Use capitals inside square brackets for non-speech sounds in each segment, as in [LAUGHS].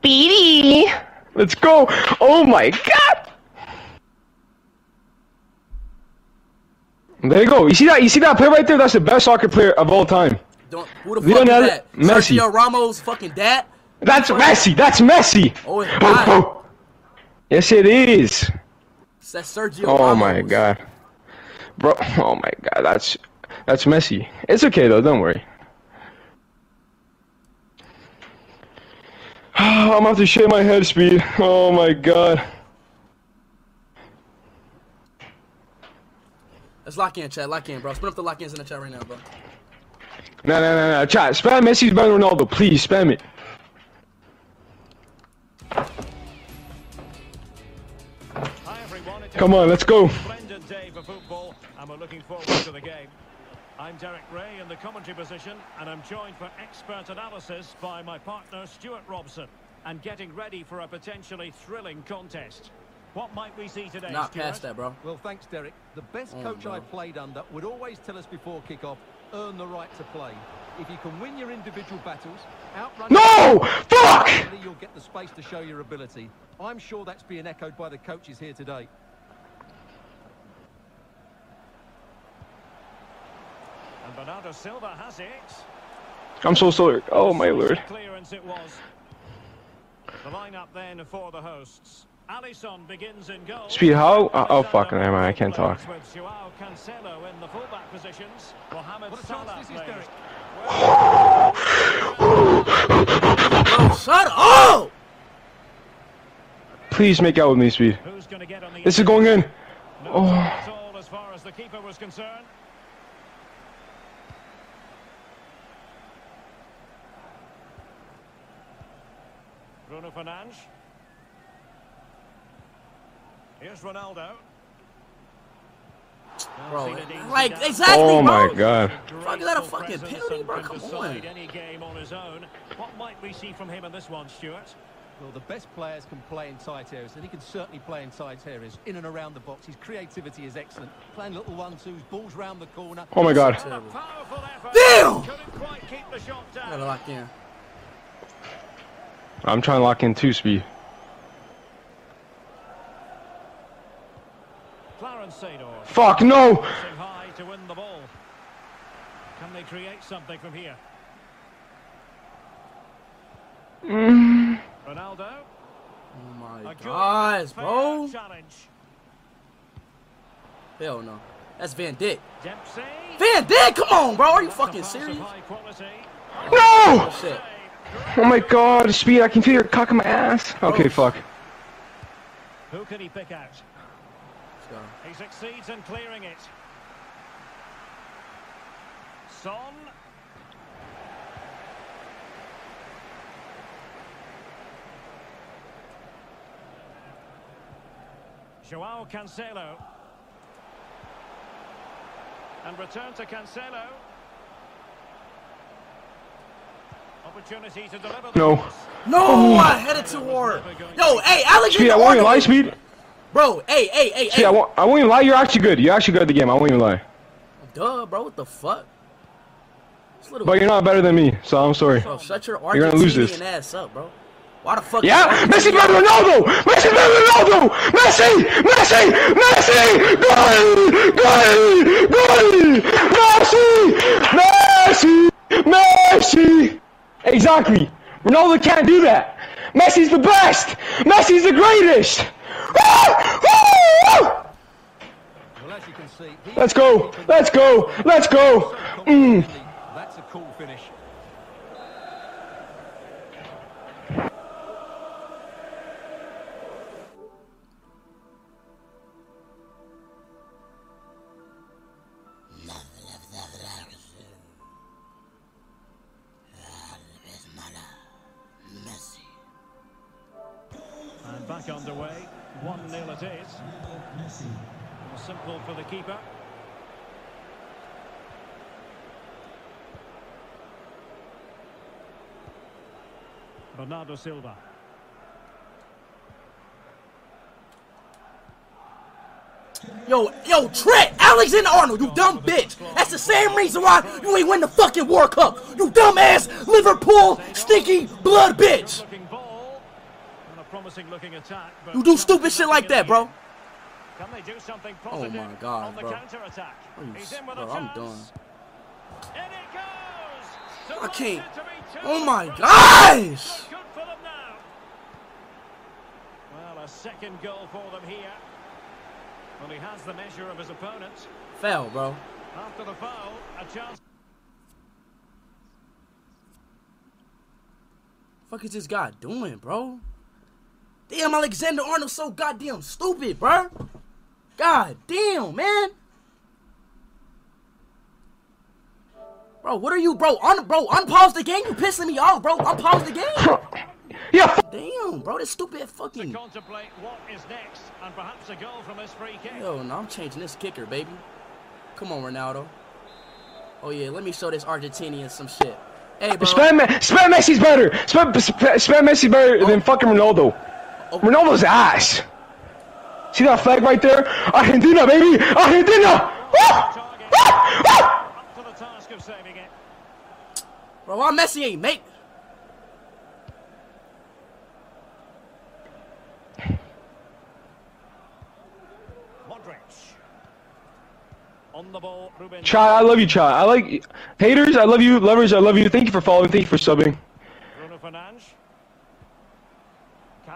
Speedy. Let's go. Oh my god. There you go. You see that? You see that play right there? That's the best soccer player of all time. Don't, who the We fuck is that? Messi. Sergio Ramos, fucking dad. That's Messi. That's Messi. Oh, it's oh, not. Oh. yes, it is. That's Sergio Oh Ramos. my god, bro. Oh my god. That's that's Messi. It's okay though. Don't worry. [SIGHS] I'm gonna have to shave my head speed. [LAUGHS] Oh my god. Let's lock in, chat. Lock in, bro. Spin up the lock ins in the chat right now, bro. No, no, no, no. Chat. Spam Messi's better than Ronaldo. Please spam it. Hi everyone. Come on, let's go. I'm Derek Ray in the commentary position, and I'm joined for expert analysis by my partner Stuart Robson, and getting ready for a potentially thrilling contest. What might we see today, Not Stuart? past that, bro. Well, thanks, Derek. The best Oh, coach no. I played under would always tell us before kick-off, earn the right to play. If you can win your individual battles, outrun... No! Fuck! You'll get the space to show your ability. I'm sure that's being echoed by the coaches here today. And Bernardo Silva has it. I'm so sorry. Oh my lord. Clearance it was. The lineup then for the hosts. Alisson begins in goal. Speed, how? Uh, oh, oh, fuck, never mind, I can't talk. With Joao Cancelo in the fullback positions. Mohamed What a Salah chance plays. Shut up! Oh! Please make out with me, Speed. Who's going to get on the This is going in. No Oh. time at all as far as the keeper was concerned. Bruno Fernandes. Here's Ronaldo. Bro, like, exactly, Oh my bro. god. Fuck, is that a fucking penalty, bro? Come on. Any game on his own. What might we see from him in this one, Stuart? Well, the best players can play in tight areas, and he can certainly play in tight areas, in and around the box. His creativity is excellent. Playing little one-twos, balls round the corner. Oh my god. And a powerful effort. Damn! Couldn't quite keep the shot down. Gotta lock in. I'm trying to lock in two Speed. Fuck, no! High to win the ball. Can they create something from here? Mm. Ronaldo. Oh my A good, gosh, fair bro. Challenge. Hell no. That's Van Dijk. Dempsey. Van Dijk, come on, bro. Are you That's fucking serious? No! Oh, shit. Oh my god, Speed, I can feel your cock in my ass. Okay, fuck. Who can he pick out? He succeeds in clearing it. Son. Joao Cancelo. And return to Cancelo. Opportunity to deliver the No. pass. No, oh. I headed too hard. Yo, hey, Alex, Speed, I won't even lie, Speed. Bro, hey, hey, hey, Speed, hey. I won't, I won't even lie, you're actually good. You're actually good at the game, I won't even lie. Duh, bro, what the fuck? But you're not better than me, so I'm sorry. Bro, shut your You're gonna lose Argentinian this. ass up, bro. Why the fuck? Yeah, Messi better than Ronaldo! Messi better than Ronaldo! Messi! Messi! Messi! Goal! Goal! Goal! Messi! Messi! Messi! Exactly. Ronaldo can't do that. Messi's the best. Messi's the greatest. Let's go. Let's go. Let's go. Mm. That's a cool finish. It is. Simple for the keeper. Bernardo Silva. Yo, yo, Trent, Alexander Arnold, you dumb bitch. That's the same reason why you ain't win the fucking World Cup. You dumbass Liverpool stinky blood bitch. Promising looking attack. You do stupid shit like that, bro. Can they do something Oh my God, on the bro. counter attack? Are you He's in with bro, a I'm done. In it goes. I can't. Delighted to be two Oh my gosh! Good for them now. Well, a second goal for them here. Well, he has the measure of his opponent. Foul, bro. After the foul, a chance. Fuck is this guy doing, bro? Damn, Alexander Arnold's so goddamn stupid, bro. God damn, man. Bro, what are you, bro? Un, bro, unpause the game. You pissing me off, bro. Unpause the game. [LAUGHS] Yeah, Damn, bro, this stupid fucking. Contemplate what is next, and perhaps a goal from this free kick. Yo, no, I'm changing this kicker, baby. Come on, Ronaldo. Oh yeah, let me show this Argentinian some shit. Hey, bro. Spam, Me- Spam Messi's better. Spam, Spam, Spam Messi better than oh. fucking Ronaldo. Ronaldo's ass. See that flag right there? Argentina, baby! Argentina! Target. Up to the task of saving it. Bro, why Messi ain't make? Modric. On the ball, Ruben. Chai, I love you, Chai. I like haters. I love you. Lovers, I love you. Thank you for following. Thank you for subbing. Bruno Fernandes.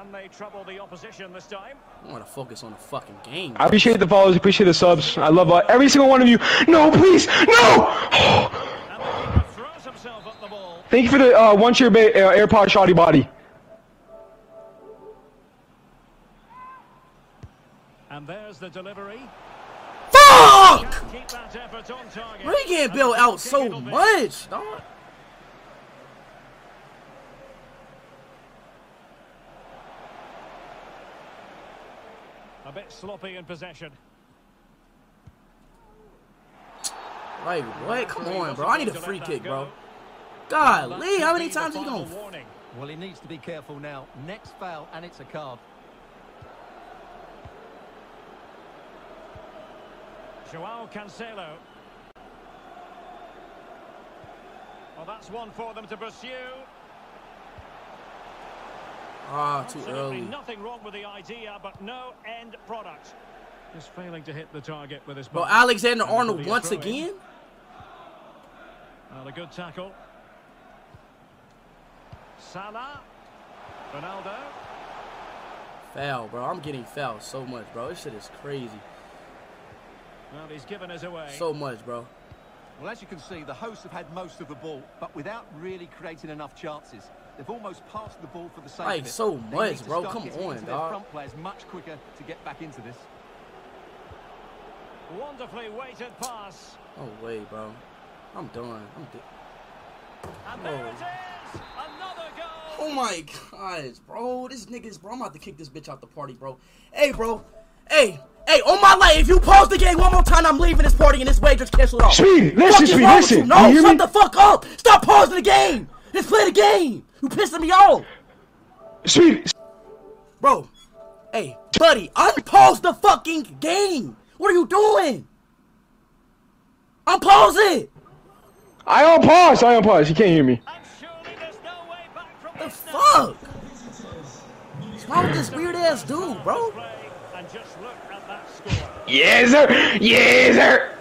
Can they trouble the opposition this time? I want to focus on the fucking game. I appreciate the follows. Appreciate the subs. I love uh, every single one of you. No, please, no. And the keeper throws himself at the ball. Thank you for the uh, one cheer ba- uh, AirPod shoddy body. And there's the delivery. Fuck! Keep that effort on target. Bro, he getting And built out so much, dog. A bit sloppy in possession. Like, what? Come on, bro. I need a free kick, bro. God, Lee, how many times are you gonna? Warning. Well, he needs to be careful now. Next foul, and it's a card. Joao Cancelo. Well, that's one for them to pursue. Ah, too Absolutely early. nothing wrong with the idea, but no end product. Just failing to hit the target with his Bro, ball. Alexander Arnold once again? Well, a good tackle. Salah. Ronaldo. Foul, bro. I'm getting fouled so much, bro. This shit is crazy. Well, he's given us away. So much, bro. Well, as you can see, the hosts have had most of the ball, but without really creating enough chances. They've almost passed the ball for the sake Like, of it. so They much, need bro. Come on, into their dog. front players much quicker to get back into this. Wonderfully weighted pass. No way, bro. I'm done. I'm di- And there Oh. it is. Another goal. Oh my gosh, bro. This nigga's, bro. I'm about to kick this bitch out the party, bro. Hey, bro. Hey, hey, on my life, if you pause the game one more time, I'm leaving this party and this wager's canceled off. Speed, listen, Fuck is Speed, wrong listen. You? No, You shut me? the fuck up. Stop pausing the game. Let's play the game. You pissing me off. Speed, Bro, hey, buddy, unpause the fucking game. What are you doing? Unpause it. I on pause. I on pause. You can't hear me. And surely there's no way back from The fuck? What's wrong with this weird ass dude, bro? Play And just look at that score. Yes, sir. Yes, sir.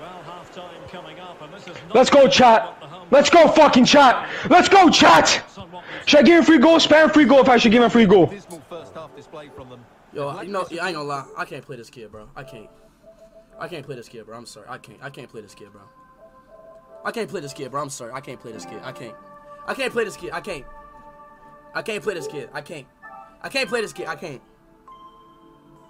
Well, half time coming up, and this is not Let's go, chat. Let's go, fucking chat. Let's go, chat. Should I give him a free goal? Spam free goal if I should give him a free goal. Dismal first half display from them. Yo, They've you know, I ain't gonna lie. I can't play this kid, bro. I can't. I can't play this kid, bro. I'm sorry. I can't. I can't play this kid, bro. I can't play this kid, bro. I'm sorry. I can't play this kid. I can't. I can't play this kid. I can't. I can't play this kid. I can't. I can't play this kid. I can't.